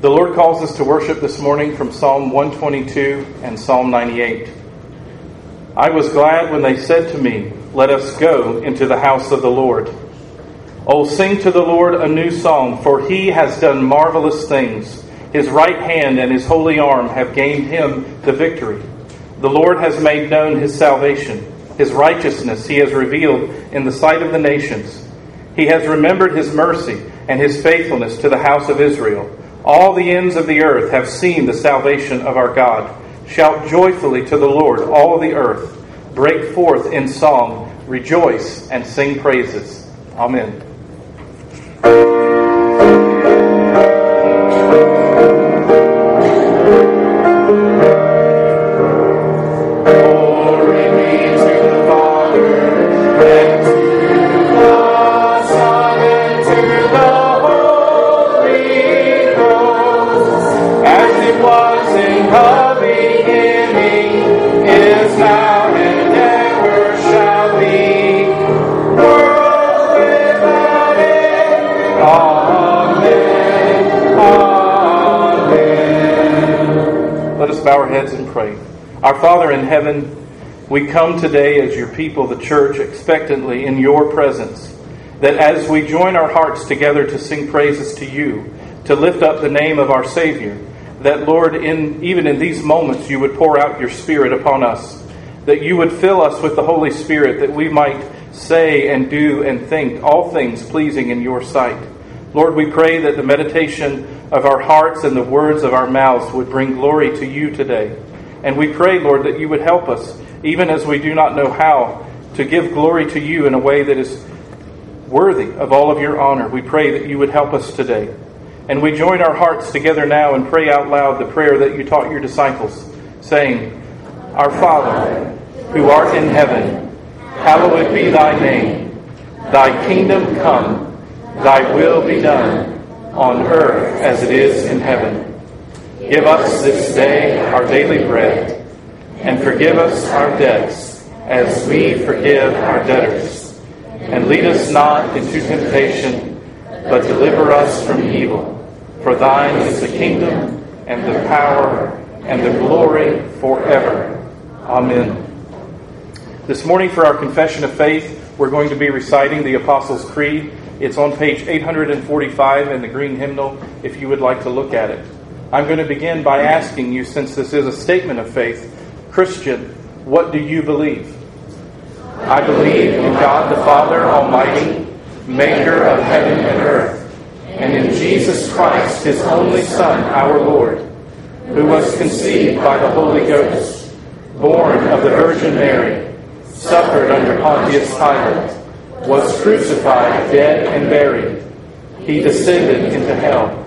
The Lord calls us to worship this morning from Psalm 122 and Psalm 98. I was glad when they said to me, Let us go into the house of the Lord. Oh, sing to the Lord a new song, for he has done marvelous things. His right hand and his holy arm have gained him the victory. The Lord has made known his salvation. His righteousness he has revealed in the sight of the nations. He has remembered his mercy and his faithfulness to the house of Israel. All the ends of the earth have seen the salvation of our God. Shout joyfully to the Lord, all the earth. Break forth in song, rejoice, and sing praises. Amen. Heaven, we come today as your people, the church, expectantly in your presence, that as we join our hearts together to sing praises to you, to lift up the name of our Savior, that, Lord, in, even in these moments, you would pour out your Spirit upon us, that you would fill us with the Holy Spirit, that we might say and do and think all things pleasing in your sight. Lord, we pray that the meditation of our hearts and the words of our mouths would bring glory to you today. And we pray, Lord, that you would help us, even as we do not know how, to give glory to you in a way that is worthy of all of your honor. We pray that you would help us today. And we join our hearts together now and pray out loud the prayer that you taught your disciples, saying, Our Father, who art in heaven, hallowed be thy name. Thy kingdom come Thy will be done on earth as it is in heaven. Give us this day our daily bread, and forgive us our debts as we forgive our debtors. And lead us not into temptation, but deliver us from evil. For thine is the kingdom, and the power, and the glory forever. Amen. This morning, for our confession of faith, we're going to be reciting the Apostles' Creed. It's on page 845 in the green hymnal if you would like to look at it. I'm going to begin by asking you, since this is a statement of faith, Christian, what do you believe? I believe in God the Father Almighty, maker of heaven and earth, and in Jesus Christ, his only Son, our Lord, who was conceived by the Holy Ghost, born of the Virgin Mary, suffered under Pontius Pilate was crucified, dead, and buried. He descended into hell.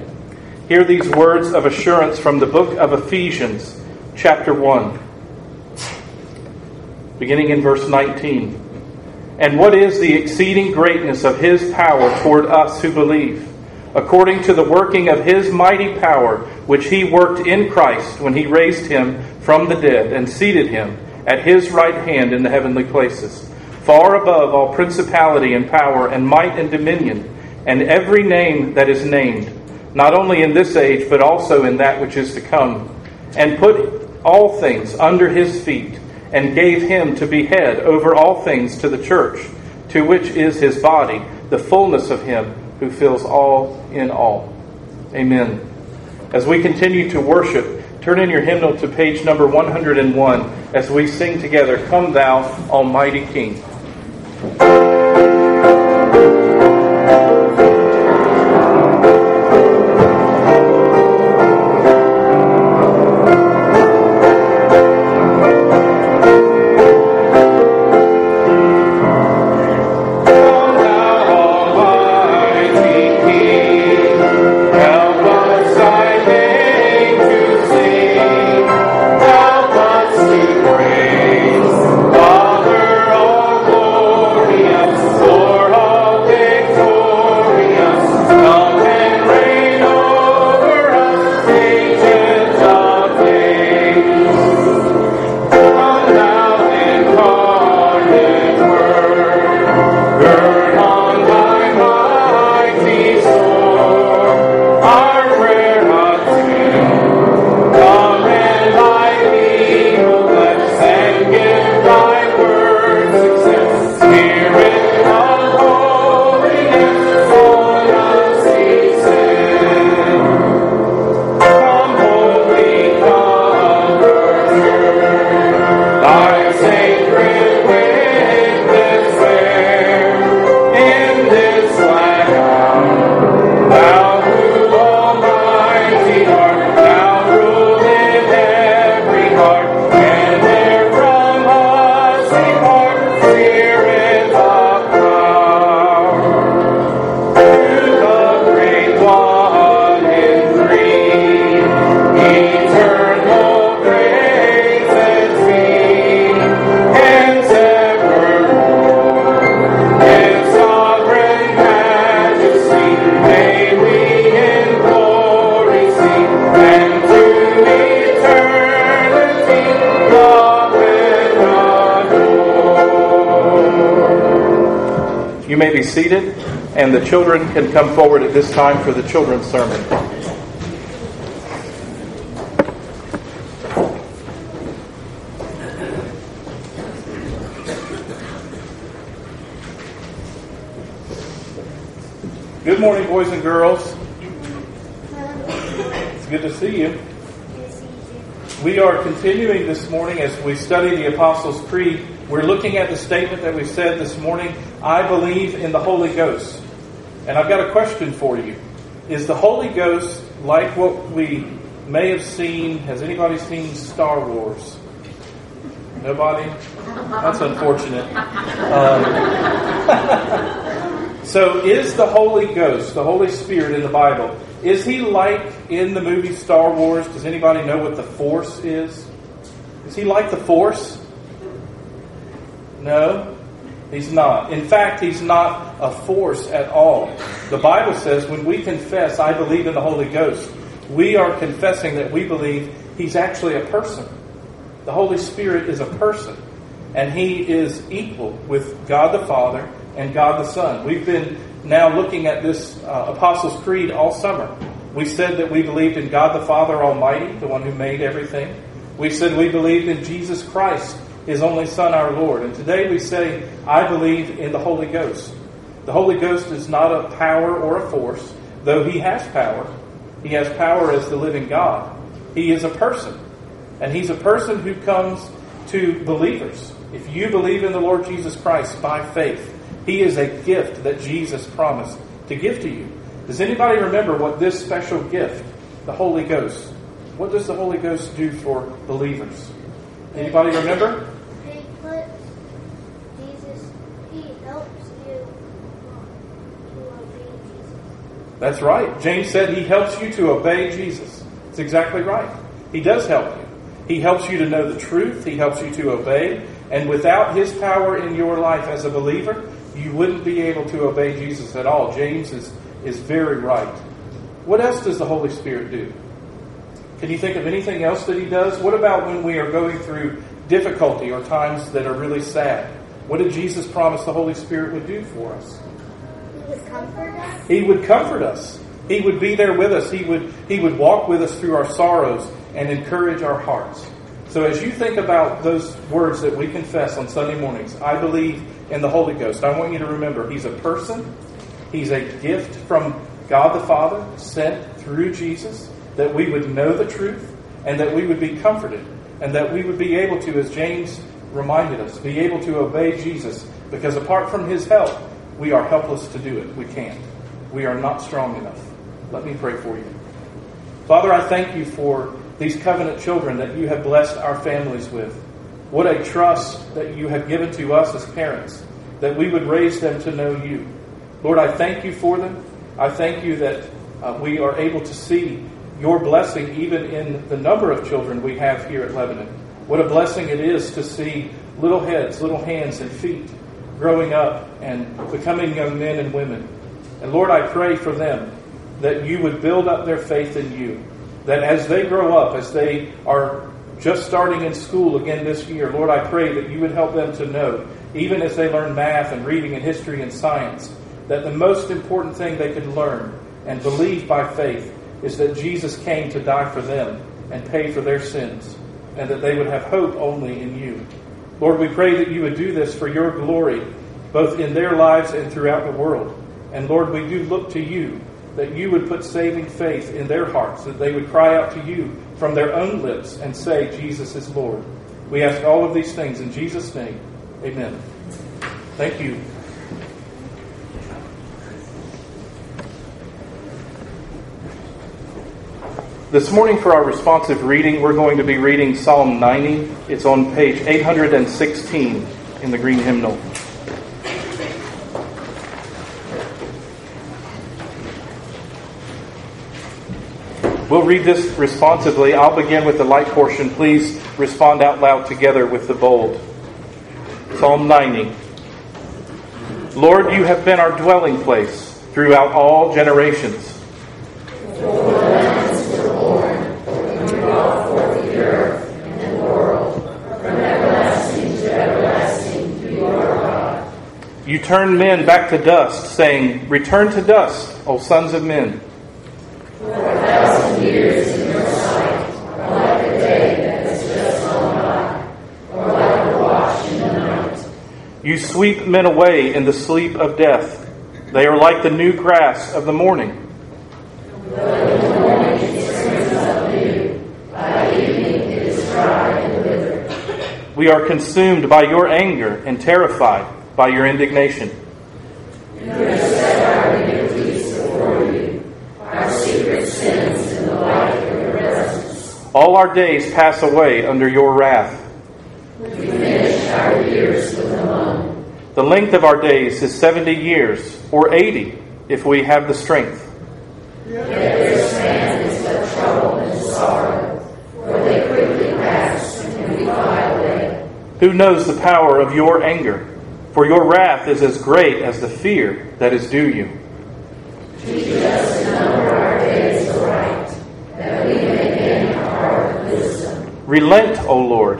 Hear these words of assurance from the book of Ephesians, chapter 1, beginning in verse 19. And what is the exceeding greatness of his power toward us who believe? According to the working of his mighty power, which he worked in Christ when he raised him from the dead and seated him at his right hand in the heavenly places far above all principality and power and might and dominion, and every name that is named, not only in this age, but also in that which is to come, and put all things under his feet, and gave him to be head over all things to the church, to which is his body, the fullness of him who fills all in all. Amen. As we continue to worship, turn in your hymnal to page number 101 as we sing together, Come Thou Almighty King. Can come forward at this time for the children's sermon. Good morning, boys and girls. It's good to see you. We are continuing this morning as we study the Apostles' Creed. We're looking at the statement that we said this morning I believe in the Holy Ghost. And I've got a question for you. Is the Holy Ghost like what we may have seen? Has anybody seen Star Wars? Nobody? That's unfortunate. Um, So, is the Holy Ghost, the Holy Spirit in the Bible, is he like in the movie Star Wars? Does anybody know what the Force is? Is he like the Force? No, he's not. In fact, he's not a force at all. The Bible says when we confess, I believe in the Holy Ghost, we are confessing that we believe he's actually a person. The Holy Spirit is a person, and he is equal with God the Father and God the Son. We've been now looking at this uh, Apostles' Creed all summer. We said that we believed in God the Father Almighty, the one who made everything. We said we believed in Jesus Christ, his only Son, our Lord. And today we say, I believe in the Holy Ghost. The Holy Ghost is not a power or a force, though he has power. He has power as the living God. He is a person. And he's a person who comes to believers. If you believe in the Lord Jesus Christ by faith, he is a gift that Jesus promised to give to you. Does anybody remember what this special gift, the Holy Ghost, what does the Holy Ghost do for believers? Anybody remember? He puts Jesus, he helps you to obey Jesus. That's right. James said he helps you to obey Jesus. It's exactly right. He does help you. He helps you to know the truth. He helps you to obey. And without his power in your life as a believer, you wouldn't be able to obey Jesus at all. James is, is very right. What else does the Holy Spirit do? Can you think of anything else that he does? What about when we are going through difficulty or times that are really sad? What did Jesus promise the Holy Spirit would do for us? He would comfort us. He would comfort us. He would be there with us. He would, he would walk with us through our sorrows and encourage our hearts. So as you think about those words that we confess on Sunday mornings, I believe in the Holy Ghost. I want you to remember He's a person, He's a gift from God the Father sent through Jesus that we would know the truth and that we would be comforted and that we would be able to, as James reminded us, be able to obey Jesus because apart from His help, we are helpless to do it. We can't. We are not strong enough. Let me pray for you. Father, I thank you for these covenant children that you have blessed our families with. What a trust that you have given to us as parents, that we would raise them to know you. Lord, I thank you for them. I thank you that uh, we are able to see your blessing even in the number of children we have here at Lebanon. What a blessing it is to see little heads, little hands, and feet growing up and becoming young men and women. And Lord, I pray for them that you would build up their faith in you. That as they grow up, as they are just starting in school again this year, Lord, I pray that you would help them to know, even as they learn math and reading and history and science, that the most important thing they could learn and believe by faith is that Jesus came to die for them and pay for their sins, and that they would have hope only in you. Lord, we pray that you would do this for your glory, both in their lives and throughout the world. And Lord, we do look to you that you would put saving faith in their hearts, that they would cry out to you from their own lips and say, Jesus is Lord. We ask all of these things in Jesus' name. Amen. Thank you. This morning, for our responsive reading, we're going to be reading Psalm 90. It's on page 816 in the Green Hymnal. We'll read this responsively. I'll begin with the light portion. Please respond out loud together with the bold. Psalm 90. Lord, you have been our dwelling place throughout all generations. You turn men back to dust, saying, Return to dust, O sons of men. For a thousand years in your sight are like a day that has just gone by, or like a watch in the night. You sweep men away in the sleep of death. They are like the new grass of the morning. We are consumed by your anger and terrified by your indignation. You have set our iniquities before you, our secret sins in the light of your presence. All our days pass away under your wrath. We finish our years with a moan. The length of our days is 70 years, or 80, if we have the strength. Yet is but trouble and sorrow, for they quickly pass and we fly away. Who knows the power of your anger? For your wrath is as great as the fear that is due you. Teach us number our days aright, that we may gain heart of wisdom. Relent, O Lord.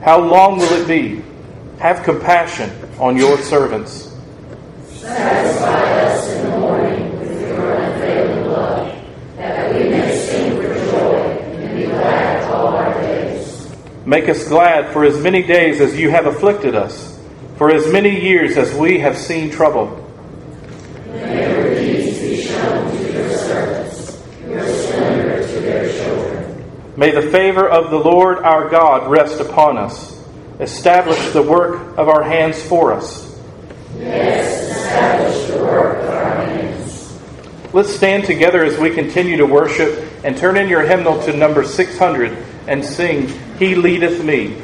How long will it be? Have compassion on your servants. Satisfy us in the morning with your unfailing love, that we may sing for joy and be glad all our days. Make us glad for as many days as you have afflicted us, for as many years as we have seen trouble. May the favor of the Lord our God rest upon us. Establish the work of our hands for us. Yes, establish the work of our hands. Let's stand together as we continue to worship and turn in your hymnal to number 600 and sing, He Leadeth Me.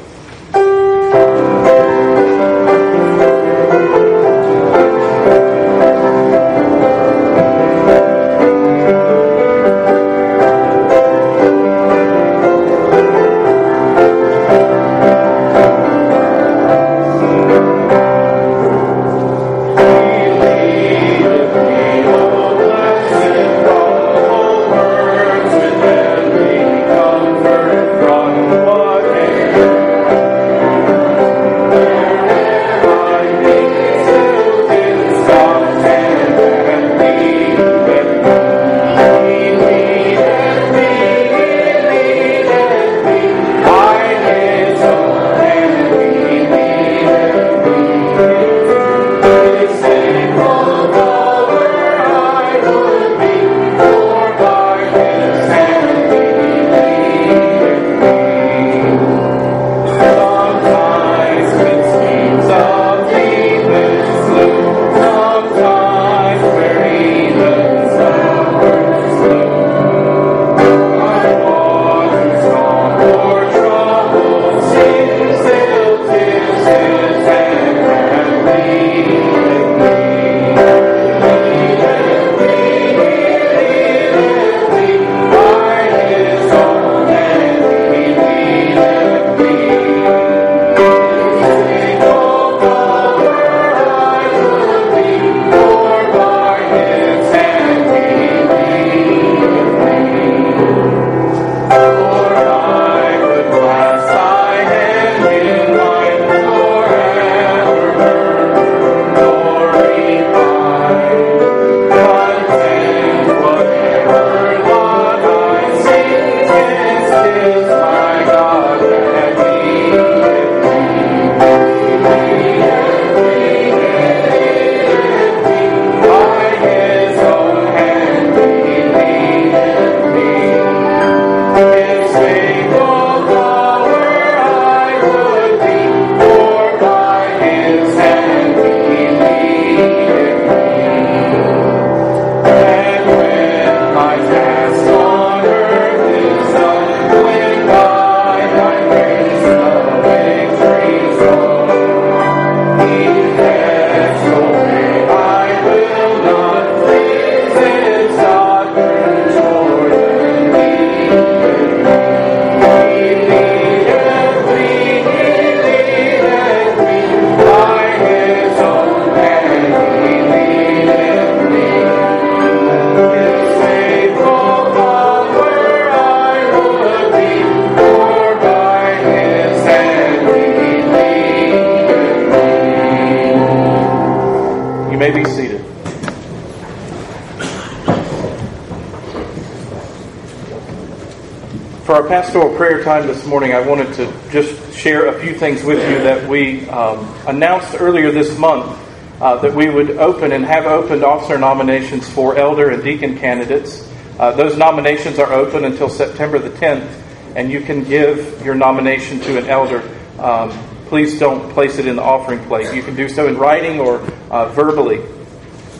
Pastoral prayer time this morning, I wanted to just share a few things with you that we um, announced earlier this month uh, that we would open and have opened officer nominations for elder and deacon candidates. Uh, those nominations are open until September the 10th, and you can give your nomination to an elder. Um, please don't place it in the offering plate. You can do so in writing or uh, verbally.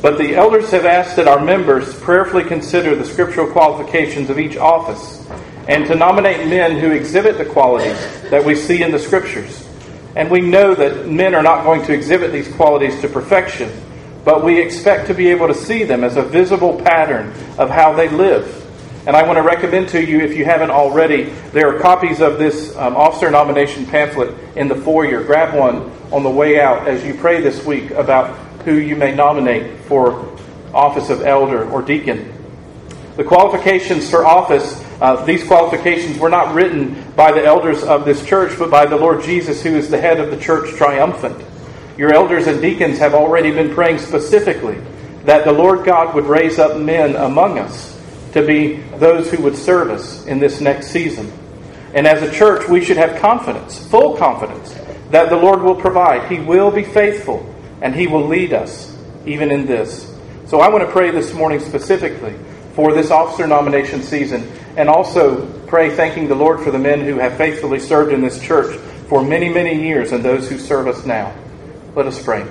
But the elders have asked that our members prayerfully consider the scriptural qualifications of each office and to nominate men who exhibit the qualities that we see in the Scriptures. And we know that men are not going to exhibit these qualities to perfection, but we expect to be able to see them as a visible pattern of how they live. And I want to recommend to you, if you haven't already, there are copies of this um, officer nomination pamphlet in the foyer. Grab one on the way out as you pray this week about who you may nominate for office of elder or deacon. The qualifications for office uh, these qualifications were not written by the elders of this church, but by the Lord Jesus, who is the head of the church triumphant. Your elders and deacons have already been praying specifically that the Lord God would raise up men among us to be those who would serve us in this next season. And as a church, we should have confidence, full confidence, that the Lord will provide. He will be faithful, and He will lead us even in this. So I want to pray this morning specifically for this officer nomination season and also pray thanking the Lord for the men who have faithfully served in this church for many, many years and those who serve us now. Let us pray.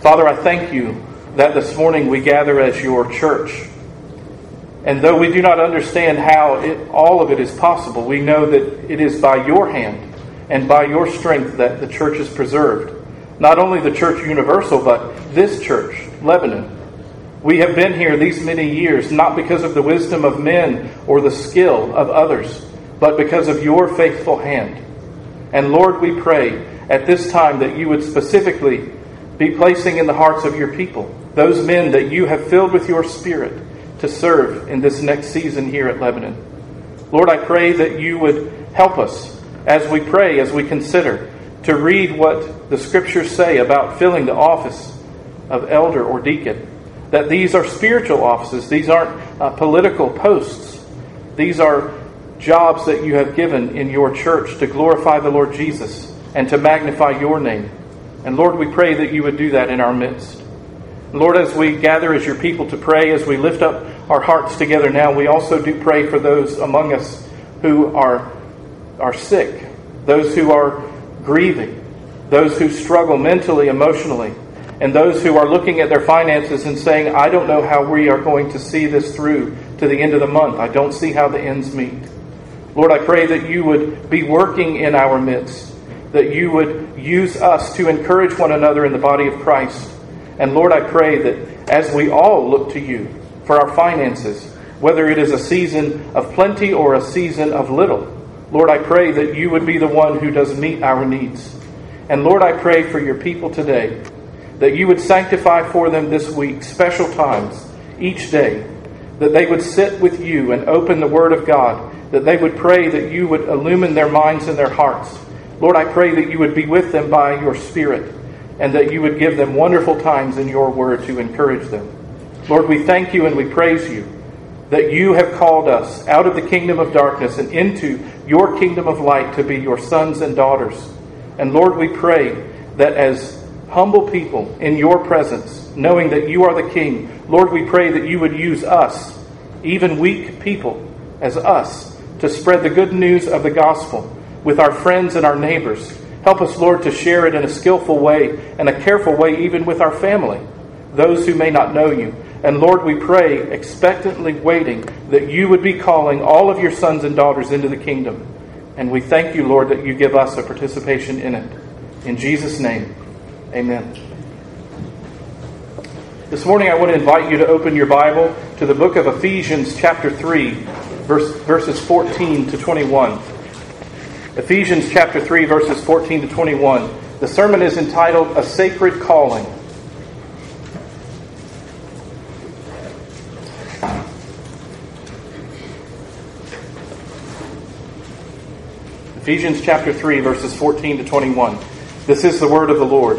Father, I thank you that this morning we gather as your church. And though we do not understand how it, all of it is possible, we know that it is by your hand and by your strength that the church is preserved. Not only the church universal, but this church, Lebanon, we have been here these many years not because of the wisdom of men or the skill of others, but because of your faithful hand. And Lord, we pray at this time that you would specifically be placing in the hearts of your people those men that you have filled with your Spirit to serve in this next season here at Lebanon. Lord, I pray that you would help us as we pray, as we consider, to read what the Scriptures say about filling the office of elder or deacon that these are spiritual offices, these aren't uh, political posts. These are jobs that you have given in your church to glorify the Lord Jesus and to magnify your name. And Lord, we pray that you would do that in our midst. Lord, as we gather as your people to pray, as we lift up our hearts together now, we also do pray for those among us who are, are sick, those who are grieving, those who struggle mentally, emotionally and those who are looking at their finances and saying, I don't know how we are going to see this through to the end of the month. I don't see how the ends meet. Lord, I pray that you would be working in our midst, that you would use us to encourage one another in the body of Christ. And Lord, I pray that as we all look to you for our finances, whether it is a season of plenty or a season of little, Lord, I pray that you would be the one who does meet our needs. And Lord, I pray for your people today that you would sanctify for them this week special times each day, that they would sit with you and open the Word of God, that they would pray that you would illumine their minds and their hearts. Lord, I pray that you would be with them by your Spirit and that you would give them wonderful times in your Word to encourage them. Lord, we thank you and we praise you that you have called us out of the kingdom of darkness and into your kingdom of light to be your sons and daughters. And Lord, we pray that as humble people in your presence, knowing that you are the King. Lord, we pray that you would use us, even weak people as us, to spread the good news of the gospel with our friends and our neighbors. Help us, Lord, to share it in a skillful way and a careful way, even with our family, those who may not know you. And Lord, we pray, expectantly waiting, that you would be calling all of your sons and daughters into the kingdom. And we thank you, Lord, that you give us a participation in it. In Jesus' name. Amen. This morning, I want to invite you to open your Bible to the book of Ephesians, chapter 3, verse, verses 14 to 21. Ephesians, chapter 3, verses 14 to 21. The sermon is entitled A Sacred Calling. Ephesians chapter 3, verses 14 to 21. This is the word of the Lord.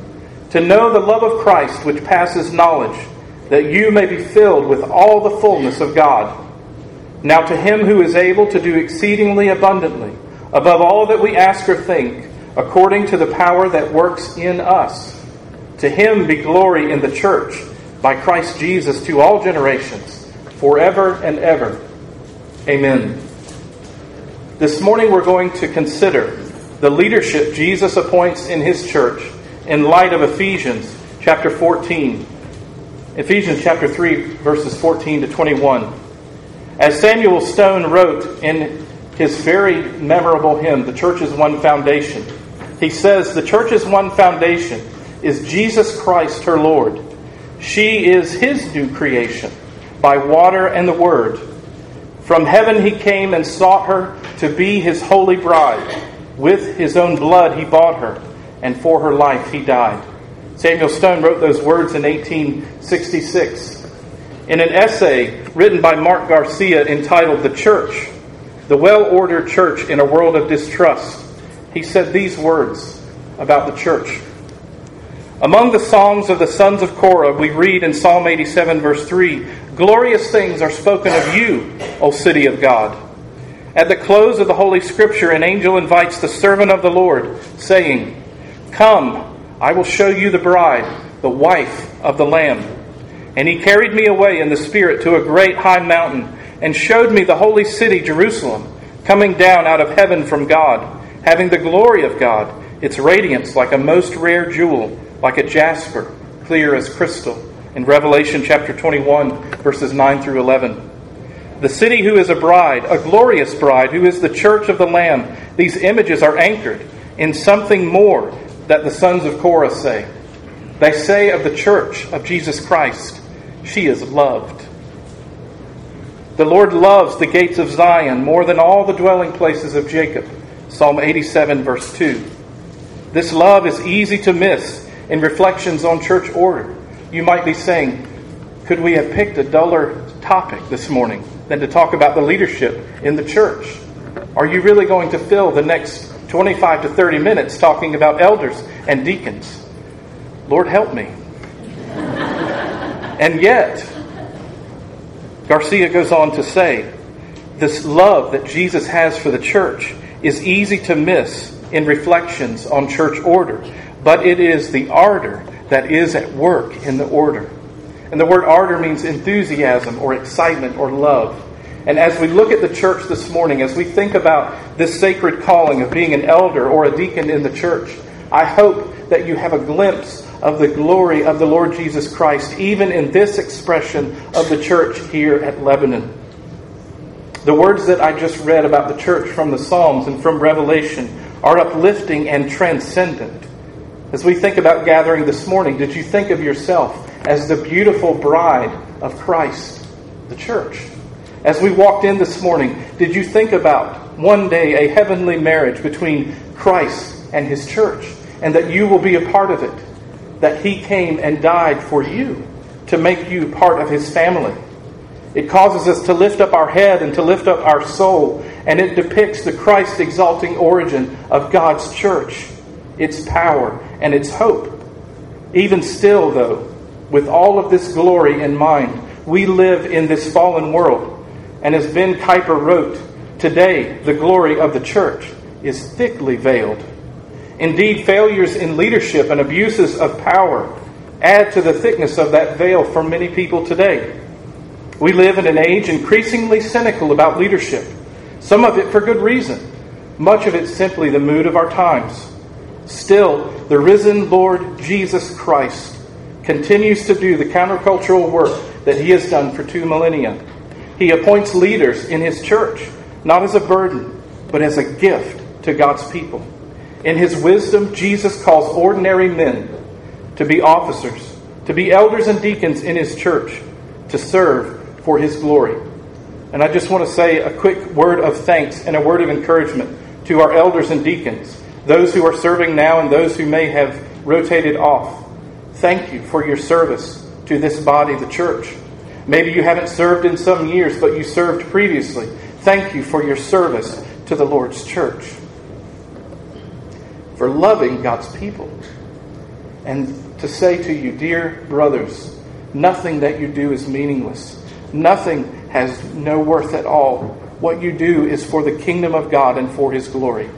to know the love of Christ which passes knowledge, that you may be filled with all the fullness of God. Now to him who is able to do exceedingly abundantly, above all that we ask or think, according to the power that works in us. To him be glory in the church by Christ Jesus to all generations, forever and ever. Amen. This morning we're going to consider the leadership Jesus appoints in his church in light of Ephesians chapter 14. Ephesians chapter 3, verses 14 to 21. As Samuel Stone wrote in his very memorable hymn, The Church is One Foundation, he says, The church's one foundation is Jesus Christ, her Lord. She is his new creation by water and the word. From heaven he came and sought her to be his holy bride. With his own blood he bought her, and for her life he died. Samuel Stone wrote those words in 1866. In an essay written by Mark Garcia entitled The Church, the well ordered church in a world of distrust, he said these words about the church. Among the songs of the sons of Korah, we read in Psalm 87, verse 3 Glorious things are spoken of you, O city of God. At the close of the Holy Scripture, an angel invites the servant of the Lord, saying, Come, I will show you the bride, the wife of the Lamb. And he carried me away in the Spirit to a great high mountain, and showed me the holy city, Jerusalem, coming down out of heaven from God having the glory of God, its radiance like a most rare jewel, like a jasper, clear as crystal. In Revelation chapter 21, verses 9 through 11. The city who is a bride, a glorious bride, who is the church of the Lamb, these images are anchored in something more that the sons of Korah say. They say of the church of Jesus Christ, she is loved. The Lord loves the gates of Zion more than all the dwelling places of Jacob. Psalm 87, verse 2. This love is easy to miss in reflections on church order. You might be saying, could we have picked a duller topic this morning than to talk about the leadership in the church? Are you really going to fill the next 25 to 30 minutes talking about elders and deacons? Lord, help me. and yet, Garcia goes on to say, this love that Jesus has for the church is easy to miss in reflections on church order, but it is the ardor that is at work in the order. And the word ardor means enthusiasm or excitement or love. And as we look at the church this morning, as we think about this sacred calling of being an elder or a deacon in the church, I hope that you have a glimpse of the glory of the Lord Jesus Christ, even in this expression of the church here at Lebanon. The words that I just read about the church from the Psalms and from Revelation are uplifting and transcendent. As we think about gathering this morning, did you think of yourself as the beautiful bride of Christ, the church? As we walked in this morning, did you think about one day a heavenly marriage between Christ and his church and that you will be a part of it? That he came and died for you to make you part of his family it causes us to lift up our head and to lift up our soul, and it depicts the Christ exalting origin of God's church, its power, and its hope. Even still, though, with all of this glory in mind, we live in this fallen world. And as Ben Kuiper wrote, today the glory of the church is thickly veiled. Indeed, failures in leadership and abuses of power add to the thickness of that veil for many people today. We live in an age increasingly cynical about leadership, some of it for good reason, much of it simply the mood of our times. Still, the risen Lord Jesus Christ continues to do the countercultural work that he has done for two millennia. He appoints leaders in his church, not as a burden, but as a gift to God's people. In his wisdom, Jesus calls ordinary men to be officers, to be elders and deacons in his church, to serve for his glory. And I just want to say a quick word of thanks and a word of encouragement to our elders and deacons, those who are serving now and those who may have rotated off. Thank you for your service to this body, the church. Maybe you haven't served in some years, but you served previously. Thank you for your service to the Lord's church, for loving God's people. And to say to you, dear brothers, nothing that you do is meaningless. Nothing has no worth at all. What you do is for the kingdom of God and for His glory.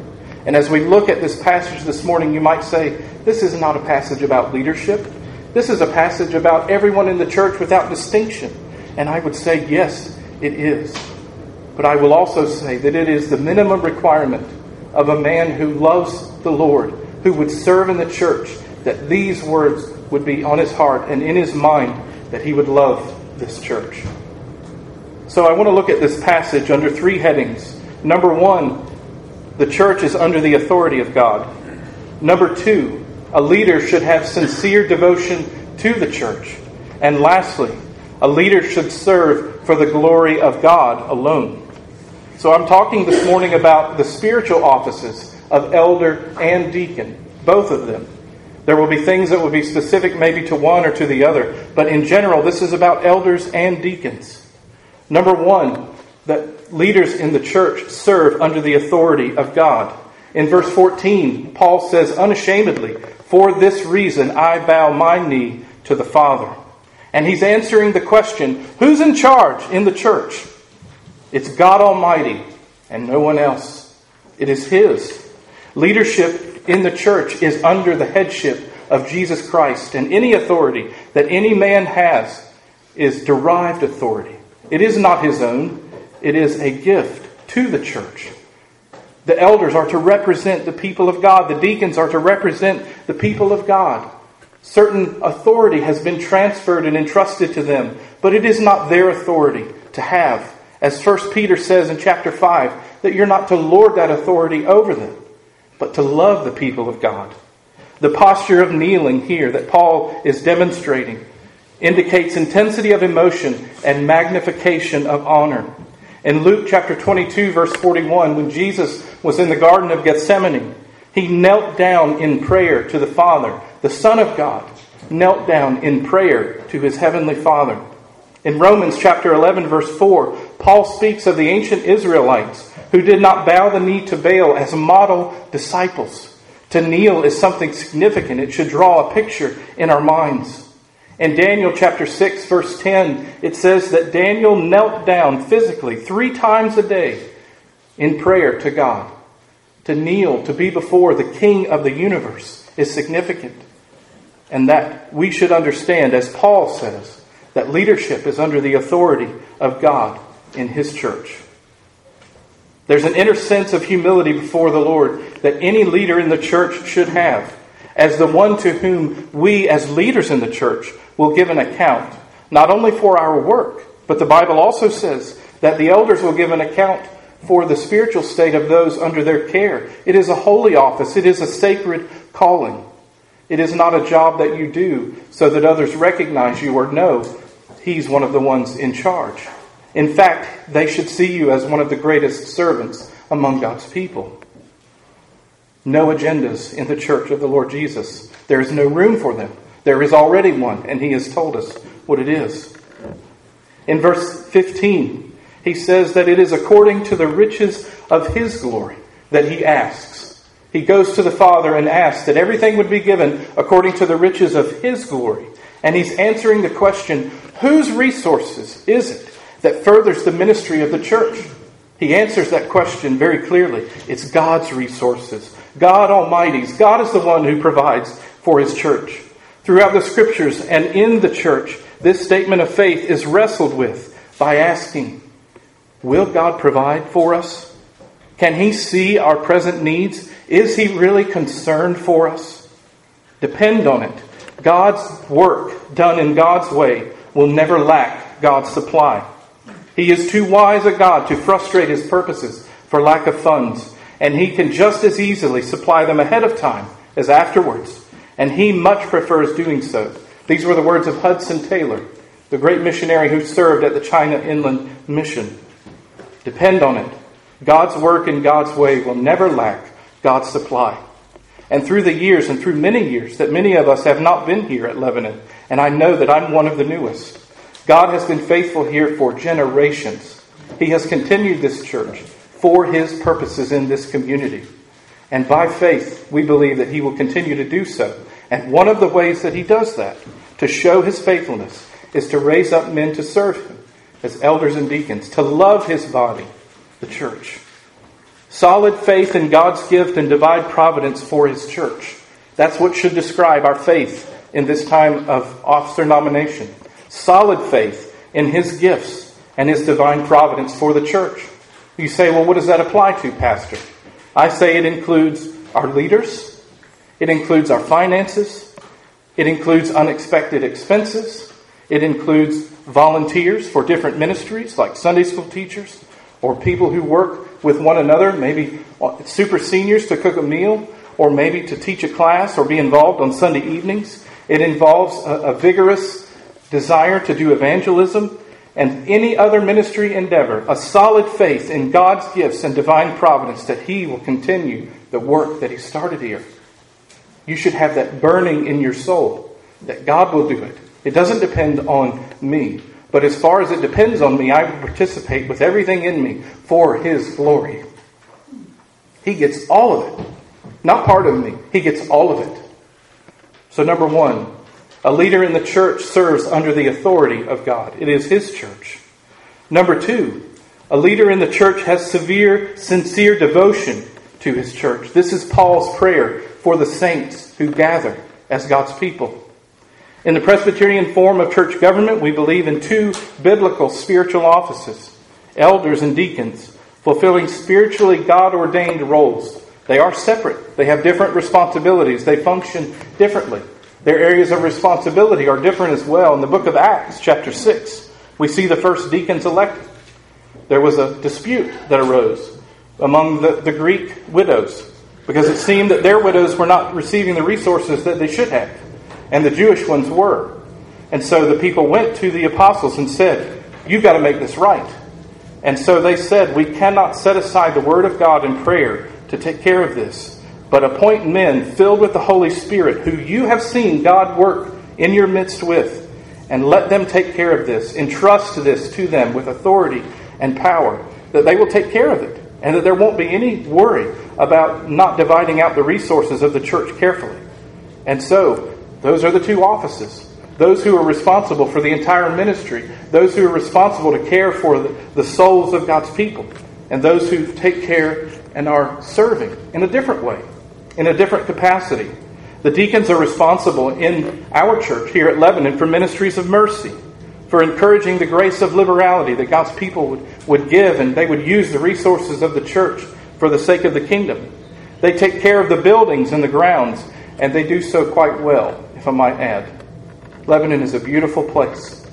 And as we look at this passage this morning, you might say, this is not a passage about leadership. This is a passage about everyone in the church without distinction. And I would say, yes, it is. But I will also say that it is the minimum requirement of a man who loves the Lord, who would serve in the church, that these words would be on his heart and in his mind, that he would love this church. So I want to look at this passage under three headings. Number one, the church is under the authority of God. Number two, a leader should have sincere devotion to the church. And lastly, a leader should serve for the glory of God alone. So I'm talking this morning about the spiritual offices of elder and deacon, both of them. There will be things that will be specific maybe to one or to the other, but in general, this is about elders and deacons. Number one, that leaders in the church serve under the authority of God. In verse 14, Paul says unashamedly, For this reason I bow my knee to the Father. And he's answering the question who's in charge in the church? It's God Almighty and no one else. It is His. Leadership in the church is under the headship of Jesus Christ, and any authority that any man has is derived authority. It is not his own, it is a gift to the church. The elders are to represent the people of God. The deacons are to represent the people of God. Certain authority has been transferred and entrusted to them, but it is not their authority to have. As 1 Peter says in chapter 5, that you're not to lord that authority over them, but to love the people of God. The posture of kneeling here that Paul is demonstrating indicates intensity of emotion and magnification of honor. In Luke chapter 22, verse 41, when Jesus was in the Garden of Gethsemane, he knelt down in prayer to the Father. The Son of God knelt down in prayer to his heavenly Father. In Romans chapter 11, verse 4, Paul speaks of the ancient Israelites who did not bow the knee to Baal as model disciples. To kneel is something significant. It should draw a picture in our minds. In Daniel chapter 6, verse 10, it says that Daniel knelt down physically three times a day in prayer to God. To kneel, to be before the King of the universe is significant. And that we should understand, as Paul says, that leadership is under the authority of God in His church. There's an inner sense of humility before the Lord that any leader in the church should have as the one to whom we, as leaders in the church, will give an account, not only for our work, but the Bible also says that the elders will give an account for the spiritual state of those under their care. It is a holy office, it is a sacred calling. It is not a job that you do so that others recognize you or know he's one of the ones in charge. In fact, they should see you as one of the greatest servants among God's people. No agendas in the church of the Lord Jesus. There is no room for them. There is already one, and he has told us what it is. In verse 15, he says that it is according to the riches of his glory that he asks. He goes to the Father and asks that everything would be given according to the riches of his glory. And he's answering the question whose resources is it that furthers the ministry of the church? He answers that question very clearly. It's God's resources, God Almighty's. God is the one who provides for his church. Throughout the scriptures and in the church, this statement of faith is wrestled with by asking, Will God provide for us? Can He see our present needs? Is He really concerned for us? Depend on it. God's work done in God's way will never lack God's supply. He is too wise a God to frustrate His purposes for lack of funds, and He can just as easily supply them ahead of time as afterwards and he much prefers doing so. These were the words of Hudson Taylor, the great missionary who served at the China Inland Mission. Depend on it. God's work in God's way will never lack God's supply. And through the years, and through many years, that many of us have not been here at Lebanon, and I know that I'm one of the newest, God has been faithful here for generations. He has continued this church for His purposes in this community. And by faith, we believe that He will continue to do so. And one of the ways that He does that, to show His faithfulness, is to raise up men to serve Him as elders and deacons, to love His body, the church. Solid faith in God's gift and divine providence for His church. That's what should describe our faith in this time of officer nomination. Solid faith in His gifts and His divine providence for the church. You say, well, what does that apply to, Pastor? I say it includes our leaders, it includes our finances, it includes unexpected expenses, it includes volunteers for different ministries like Sunday school teachers or people who work with one another, maybe super seniors to cook a meal or maybe to teach a class or be involved on Sunday evenings. It involves a, a vigorous desire to do evangelism and any other ministry endeavor, a solid faith in God's gifts and divine providence that He will continue the work that He started here. You should have that burning in your soul that God will do it. It doesn't depend on me. But as far as it depends on me, I will participate with everything in me for His glory. He gets all of it. Not part of me. He gets all of it. So, number one, a leader in the church serves under the authority of God. It is his church. Number two, a leader in the church has severe, sincere devotion to his church. This is Paul's prayer for the saints who gather as God's people. In the Presbyterian form of church government, we believe in two biblical spiritual offices elders and deacons, fulfilling spiritually God ordained roles. They are separate, they have different responsibilities, they function differently. Their areas of responsibility are different as well. In the book of Acts, chapter 6, we see the first deacons elected. There was a dispute that arose among the, the Greek widows because it seemed that their widows were not receiving the resources that they should have, and the Jewish ones were. And so the people went to the apostles and said, You've got to make this right. And so they said, We cannot set aside the word of God in prayer to take care of this but appoint men filled with the Holy Spirit who you have seen God work in your midst with, and let them take care of this. Entrust this to them with authority and power, that they will take care of it, and that there won't be any worry about not dividing out the resources of the church carefully. And so, those are the two offices. Those who are responsible for the entire ministry, those who are responsible to care for the, souls of God's people, and those who take care and are serving in a different way in a different capacity. The deacons are responsible in our church here at Lebanon for ministries of mercy, for encouraging the grace of liberality that God's people would, would give, and they would use the resources of the church for the sake of the kingdom. They take care of the buildings and the grounds, and they do so quite well, if I might add. Lebanon is a beautiful place.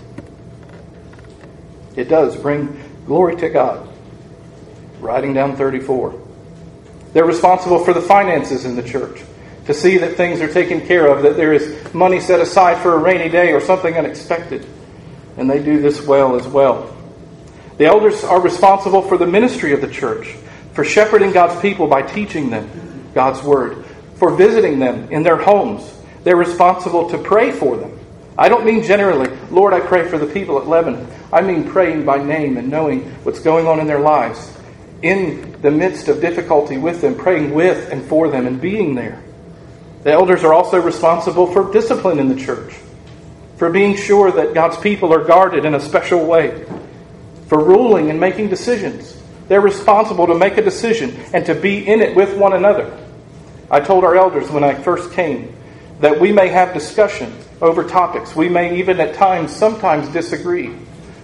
It does bring glory to God. Writing down 34. They're responsible for the finances in the church, to see that things are taken care of, that there is money set aside for a rainy day or something unexpected. And they do this well as well. The elders are responsible for the ministry of the church, for shepherding God's people by teaching them God's word, for visiting them in their homes. They're responsible to pray for them. I don't mean generally, Lord, I pray for the people at Lebanon. I mean praying by name and knowing what's going on in their lives in the midst of difficulty with them, praying with and for them, and being there. The elders are also responsible for discipline in the church, for being sure that God's people are guarded in a special way, for ruling and making decisions. They're responsible to make a decision and to be in it with one another. I told our elders when I first came that we may have discussion over topics. We may even at times sometimes disagree.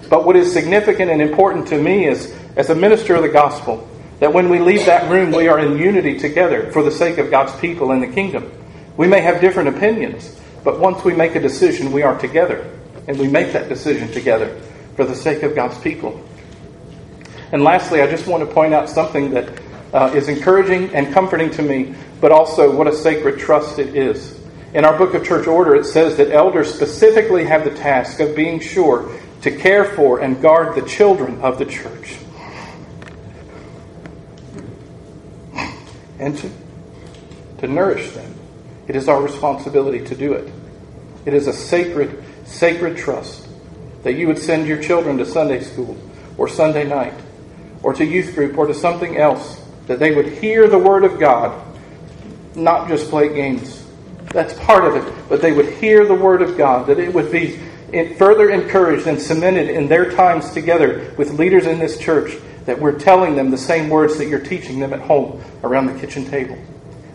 But what is significant and important to me is as a minister of the gospel, that when we leave that room, we are in unity together for the sake of God's people and the kingdom. We may have different opinions, but once we make a decision, we are together. And we make that decision together for the sake of God's people. And lastly, I just want to point out something that uh, is encouraging and comforting to me, but also what a sacred trust it is. In our book of church order, it says that elders specifically have the task of being sure to care for and guard the children of the church. And to, to nourish them. It is our responsibility to do it. It is a sacred, sacred trust that you would send your children to Sunday school or Sunday night or to youth group or to something else, that they would hear the Word of God, not just play games that's part of it, but they would hear the Word of God, that it would be further encouraged and cemented in their times together with leaders in this church that we're telling them the same words that you're teaching them at home around the kitchen table.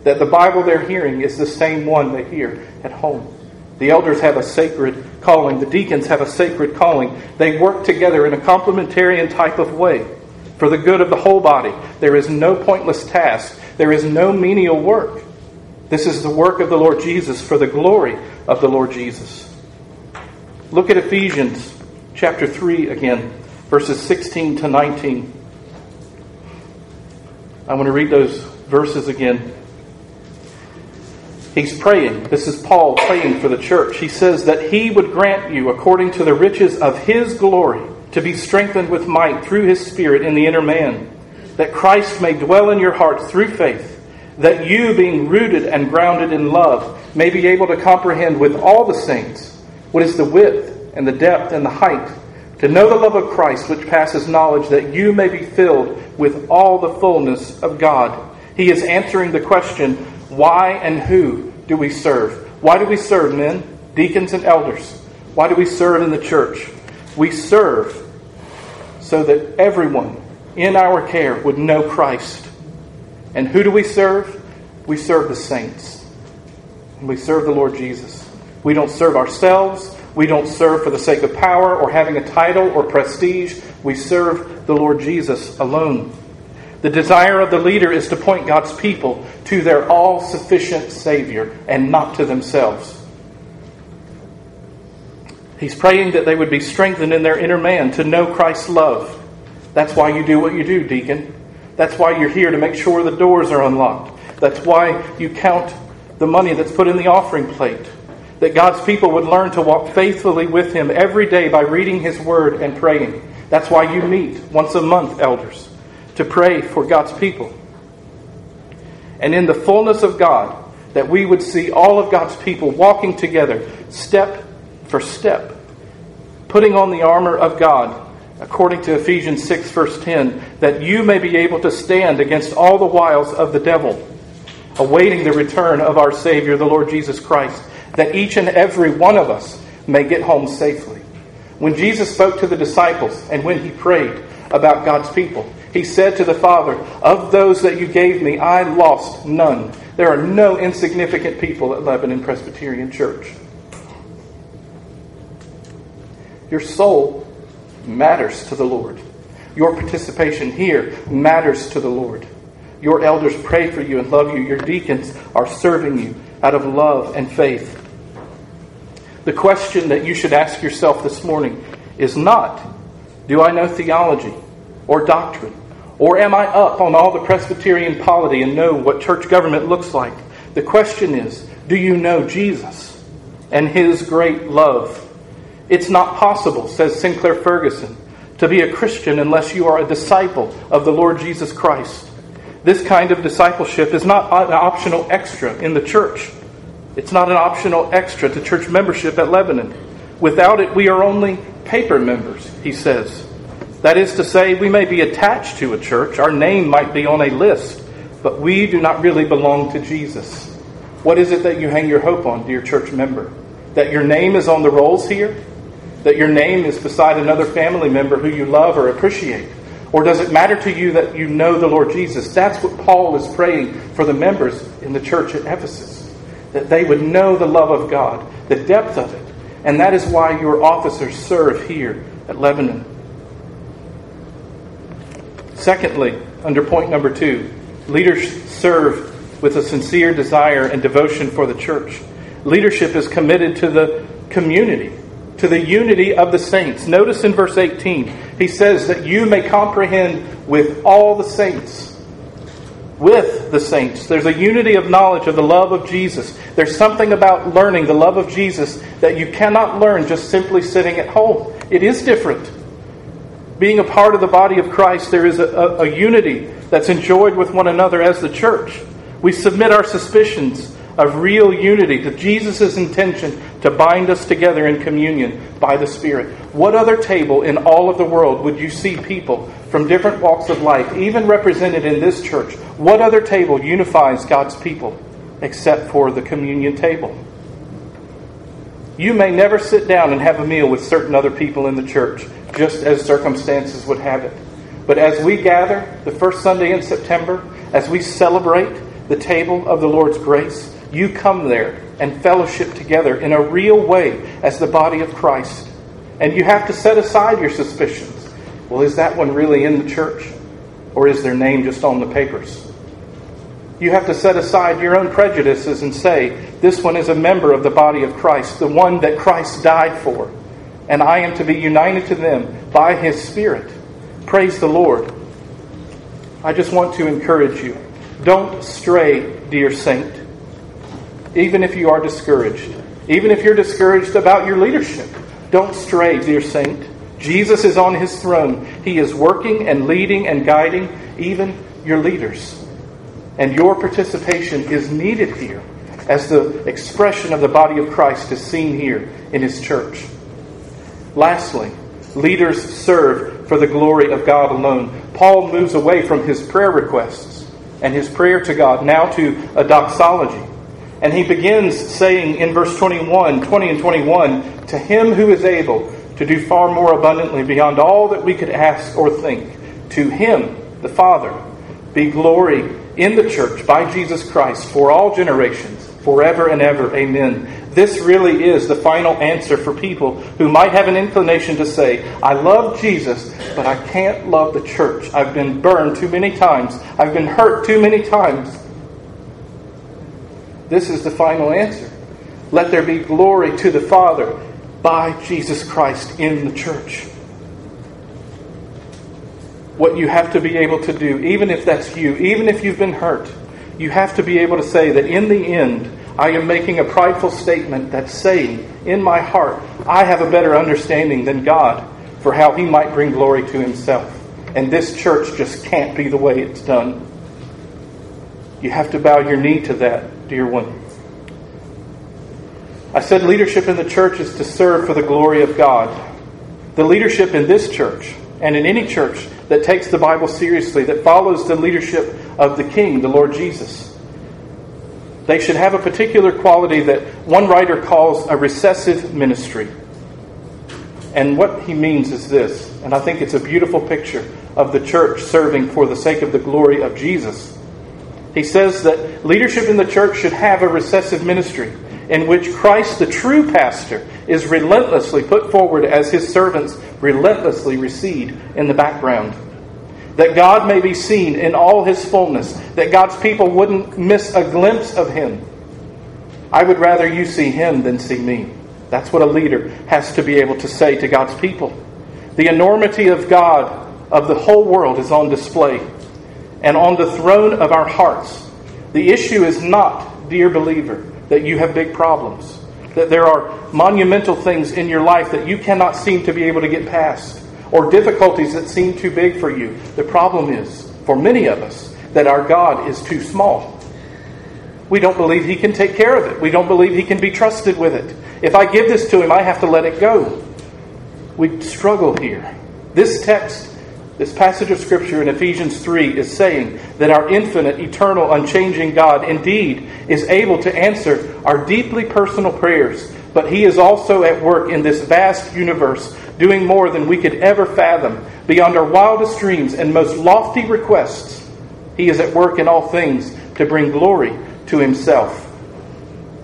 That the Bible they're hearing is the same one they hear at home. The elders have a sacred calling. The deacons have a sacred calling. They work together in a complementarian type of way for the good of the whole body. There is no pointless task. There is no menial work. This is the work of the Lord Jesus for the glory of the Lord Jesus. Look at Ephesians chapter 3 again, verses 16 to 19. I want to read those verses again. He's praying. This is Paul praying for the church. He says that he would grant you, according to the riches of his glory, to be strengthened with might through his Spirit in the inner man, that Christ may dwell in your hearts through faith, that you, being rooted and grounded in love, may be able to comprehend with all the saints what is the width and the depth and the height, to know the love of Christ which passes knowledge, that you may be filled with all the fullness of God. He is answering the question why and who do we serve? Why do we serve men, deacons, and elders? Why do we serve in the church? We serve so that everyone in our care would know Christ. And who do we serve? We serve the saints. We serve the Lord Jesus. We don't serve ourselves. We don't serve for the sake of power or having a title or prestige. We serve the Lord Jesus alone. The desire of the leader is to point God's people to their all sufficient Savior and not to themselves. He's praying that they would be strengthened in their inner man to know Christ's love. That's why you do what you do, deacon. That's why you're here to make sure the doors are unlocked. That's why you count the money that's put in the offering plate. That God's people would learn to walk faithfully with Him every day by reading His Word and praying. That's why you meet once a month, elders to pray for God's people. And in the fullness of God, that we would see all of God's people walking together, step for step, putting on the armor of God, according to Ephesians 6, verse 10, that you may be able to stand against all the wiles of the devil, awaiting the return of our Savior, the Lord Jesus Christ, that each and every one of us may get home safely. When Jesus spoke to the disciples and when he prayed about God's people, he said to the Father, Of those that you gave me, I lost none. There are no insignificant people at Lebanon Presbyterian Church. Your soul matters to the Lord. Your participation here matters to the Lord. Your elders pray for you and love you. Your deacons are serving you out of love and faith. The question that you should ask yourself this morning is not, Do I know theology or doctrine? Or am I up on all the Presbyterian polity and know what church government looks like? The question is do you know Jesus and his great love? It's not possible, says Sinclair Ferguson, to be a Christian unless you are a disciple of the Lord Jesus Christ. This kind of discipleship is not an optional extra in the church. It's not an optional extra to church membership at Lebanon. Without it, we are only paper members, he says. That is to say, we may be attached to a church, our name might be on a list, but we do not really belong to Jesus. What is it that you hang your hope on, dear church member? That your name is on the rolls here? That your name is beside another family member who you love or appreciate? Or does it matter to you that you know the Lord Jesus? That's what Paul is praying for the members in the church at Ephesus. That they would know the love of God, the depth of it. And that is why your officers serve here at Lebanon. Secondly, under point number two, leaders serve with a sincere desire and devotion for the church. Leadership is committed to the community, to the unity of the saints. Notice in verse 18, he says that you may comprehend with all the saints. With the saints. There's a unity of knowledge of the love of Jesus. There's something about learning the love of Jesus that you cannot learn just simply sitting at home. It is different being a part of the body of Christ, there is a, a, a, unity that's enjoyed with one another as the church. We submit our suspicions of real unity to Jesus' intention to bind us together in communion by the Spirit. What other table in all of the world would you see people from different walks of life, even represented in this church? What other table unifies God's people except for the communion table? You may never sit down and have a meal with certain other people in the church, just as circumstances would have it. But as we gather the first Sunday in September, as we celebrate the table of the Lord's grace, you come there and fellowship together in a real way as the body of Christ. And you have to set aside your suspicions. Well, is that one really in the church? Or is their name just on the papers? You have to set aside your own prejudices and say, this one is a member of the body of Christ, the one that Christ died for. And I am to be united to them by his Spirit. Praise the Lord. I just want to encourage you. Don't stray, dear saint even if you are discouraged. Even if you're discouraged about your leadership, don't stray, dear saint. Jesus is on his throne. He is working and leading and guiding even your leaders. And your participation is needed here as the expression of the body of Christ is seen here in his church. Lastly, leaders serve for the glory of God alone. Paul moves away from his prayer requests and his prayer to God now to a doxology. And he begins saying in verse 21, 20 and 21, to him who is able to do far more abundantly beyond all that we could ask or think, to him, the Father, be glory in the church by Jesus Christ for all generations, forever and ever. Amen. This really is the final answer for people who might have an inclination to say, I love Jesus, but I can't love the church. I've been burned too many times. I've been hurt too many times. This is the final answer. Let there be glory to the Father by Jesus Christ in the church. What you have to be able to do, even if that's you, even if you've been hurt, you have to be able to say that in the end, I am making a prideful statement that's saying in my heart, I have a better understanding than God for how He might bring glory to Himself. And this church just can't be the way it's done. You have to bow your knee to that dear one. I said leadership in the church is to serve for the glory of God. The leadership in this church and in any church that takes the Bible seriously, that follows the leadership of the King, the Lord Jesus. They should have a particular quality that one writer calls a recessive ministry. And what he means is this, and I think it's a beautiful picture of the church serving for the sake of the glory of Jesus. He says that leadership in the church should have a recessive ministry in which Christ, the true pastor, is relentlessly put forward as his servants relentlessly recede in the background. That God may be seen in all his fullness, that God's people wouldn't miss a glimpse of him. I would rather you see him than see me. That's what a leader has to be able to say to God's people. The enormity of God, of the whole world, is on display and on the throne of our hearts. The issue is not, dear believer, that you have big problems, that there are monumental things in your life that you cannot seem to be able to get past, or difficulties that seem too big for you. The problem is, for many of us, that our God is too small. We don't believe He can take care of it. We don't believe He can be trusted with it. If I give this to Him, I have to let it go. We struggle here. This text this passage of Scripture in Ephesians 3 is saying that our infinite, eternal, unchanging God indeed is able to answer our deeply personal prayers, but He is also at work in this vast universe, doing more than we could ever fathom, beyond our wildest dreams and most lofty requests. He is at work in all things to bring glory to Himself.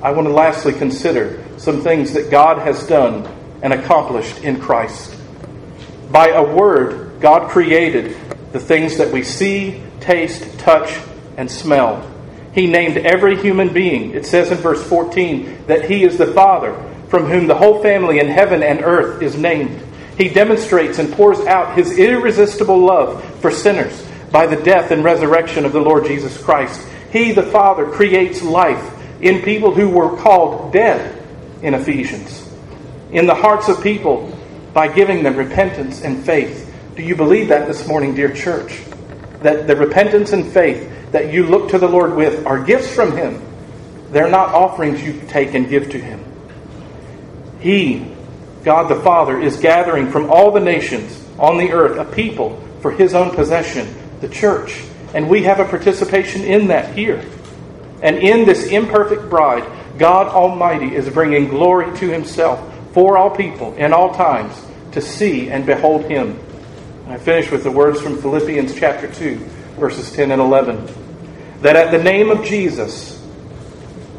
I want to lastly consider some things that God has done and accomplished in Christ. By a word, God created the things that we see, taste, touch, and smell. He named every human being. It says in verse 14 that He is the Father from whom the whole family in heaven and earth is named. He demonstrates and pours out His irresistible love for sinners by the death and resurrection of the Lord Jesus Christ. He, the Father, creates life in people who were called dead in Ephesians, in the hearts of people by giving them repentance and faith do you believe that this morning, dear church? That the repentance and faith that you look to the Lord with are gifts from Him. They're not offerings you take and give to Him. He, God the Father, is gathering from all the nations on the earth a people for His own possession, the church. And we have a participation in that here. And in this imperfect bride, God Almighty is bringing glory to Himself for all people in all times to see and behold Him. I finish with the words from Philippians chapter 2, verses 10 and 11. That at the name of Jesus,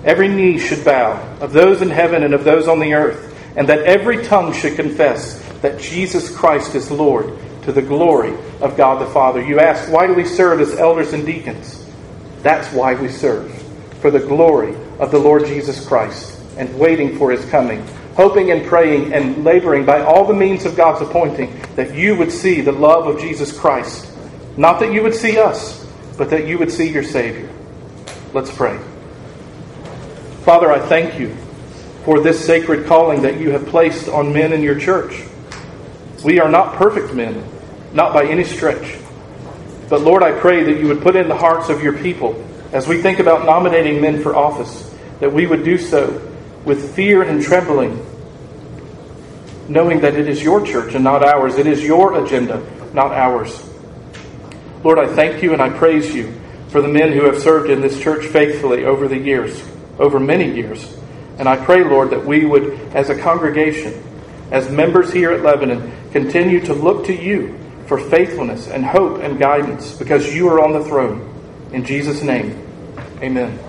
every knee should bow, of those in heaven and of those on the earth, and that every tongue should confess that Jesus Christ is Lord to the glory of God the Father. You ask, why do we serve as elders and deacons? That's why we serve, for the glory of the Lord Jesus Christ, and waiting for his coming, hoping and praying and laboring by all the means of God's appointing that you would see the love of Jesus Christ. Not that you would see us, but that you would see your Savior. Let's pray. Father, I thank you for this sacred calling that you have placed on men in your church. We are not perfect men, not by any stretch. But Lord, I pray that you would put in the hearts of your people, as we think about nominating men for office, that we would do so with fear and trembling, knowing that it is your church and not ours. It is your agenda, not ours. Lord, I thank you and I praise you for the men who have served in this church faithfully over the years, over many years. And I pray, Lord, that we would, as a congregation, as members here at Lebanon, continue to look to you for faithfulness and hope and guidance because you are on the throne. In Jesus' name, amen.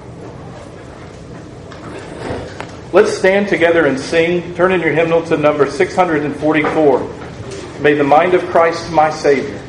Let's stand together and sing. Turn in your hymnal to number 644. May the mind of Christ, my Savior.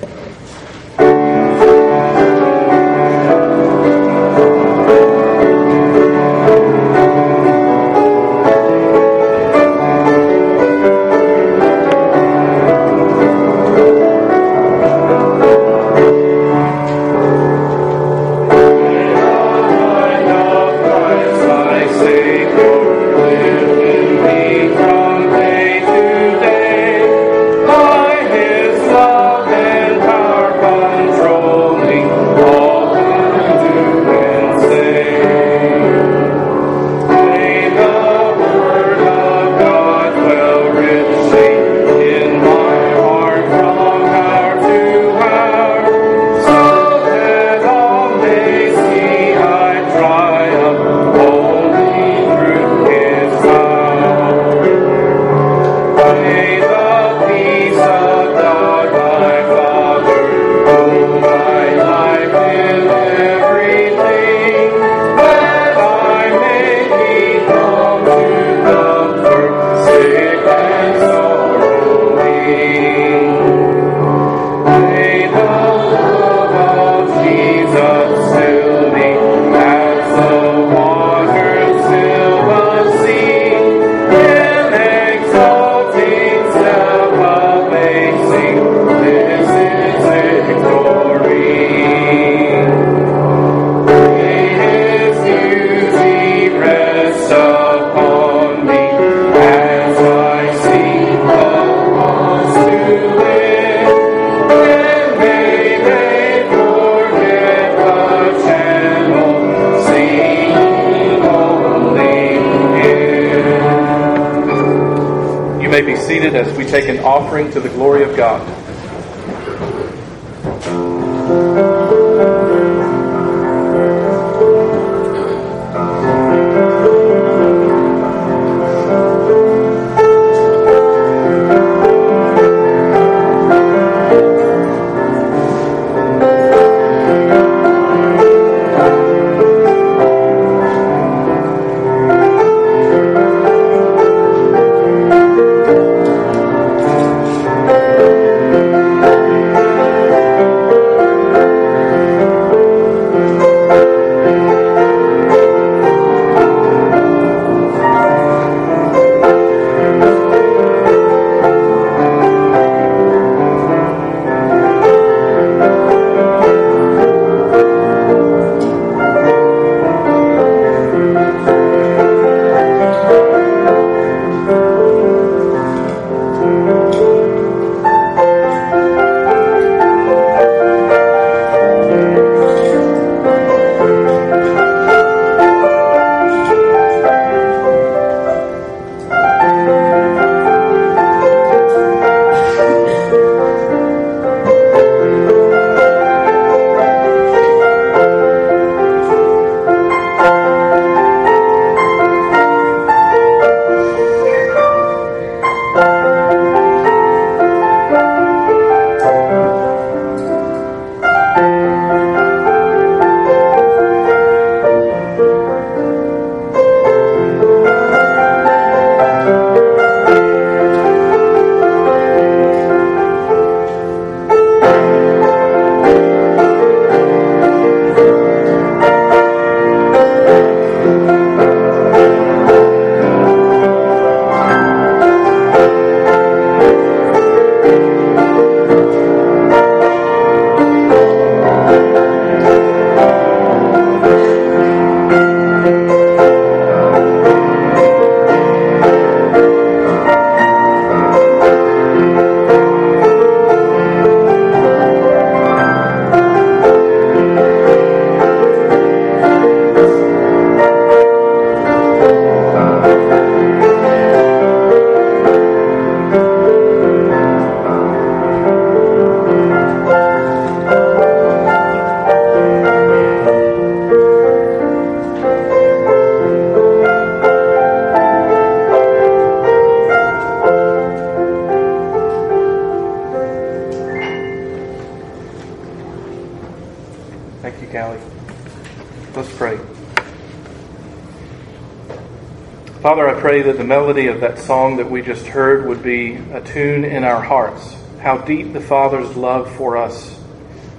I pray that the melody of that song that we just heard would be a tune in our hearts. How deep the Father's love for us.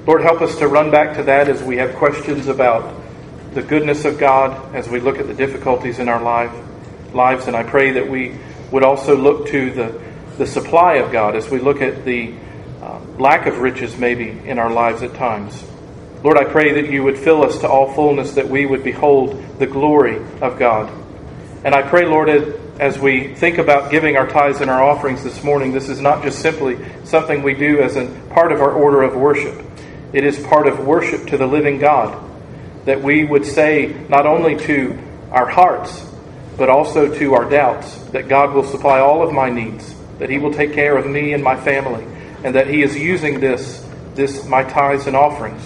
Lord, help us to run back to that as we have questions about the goodness of God, as we look at the difficulties in our life, lives. And I pray that we would also look to the, the supply of God as we look at the uh, lack of riches maybe in our lives at times. Lord, I pray that you would fill us to all fullness, that we would behold the glory of God. And I pray, Lord, as we think about giving our tithes and our offerings this morning, this is not just simply something we do as a part of our order of worship. It is part of worship to the living God. That we would say not only to our hearts, but also to our doubts, that God will supply all of my needs, that He will take care of me and my family, and that He is using this, this my tithes and offerings,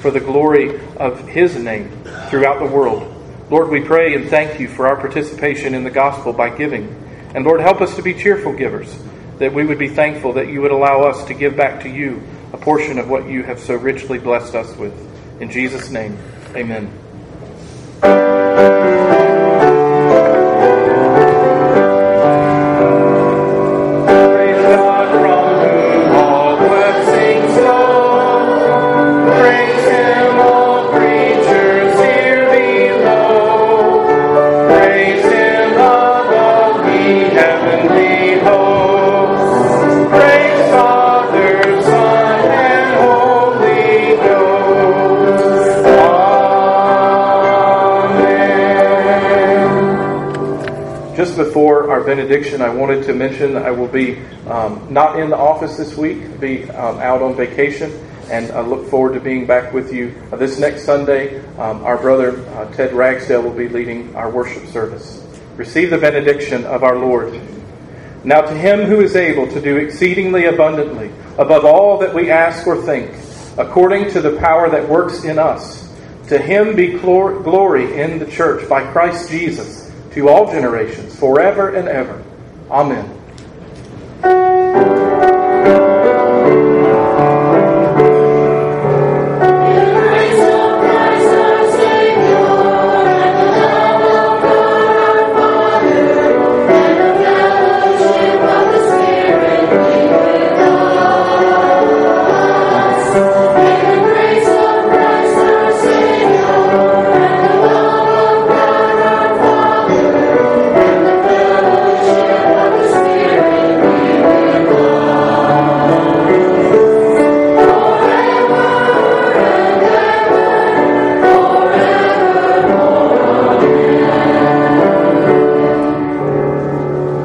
for the glory of His name throughout the world. Lord, we pray and thank you for our participation in the gospel by giving. And Lord, help us to be cheerful givers, that we would be thankful that you would allow us to give back to you a portion of what you have so richly blessed us with. In Jesus' name, amen. Benediction, I wanted to mention I will be um, not in the office this week, be um, out on vacation, and I look forward to being back with you uh, this next Sunday. Um, our brother uh, Ted Ragsdale will be leading our worship service. Receive the benediction of our Lord. Now, to him who is able to do exceedingly abundantly, above all that we ask or think, according to the power that works in us, to him be glory in the church by Christ Jesus to all generations, forever and ever. Amen.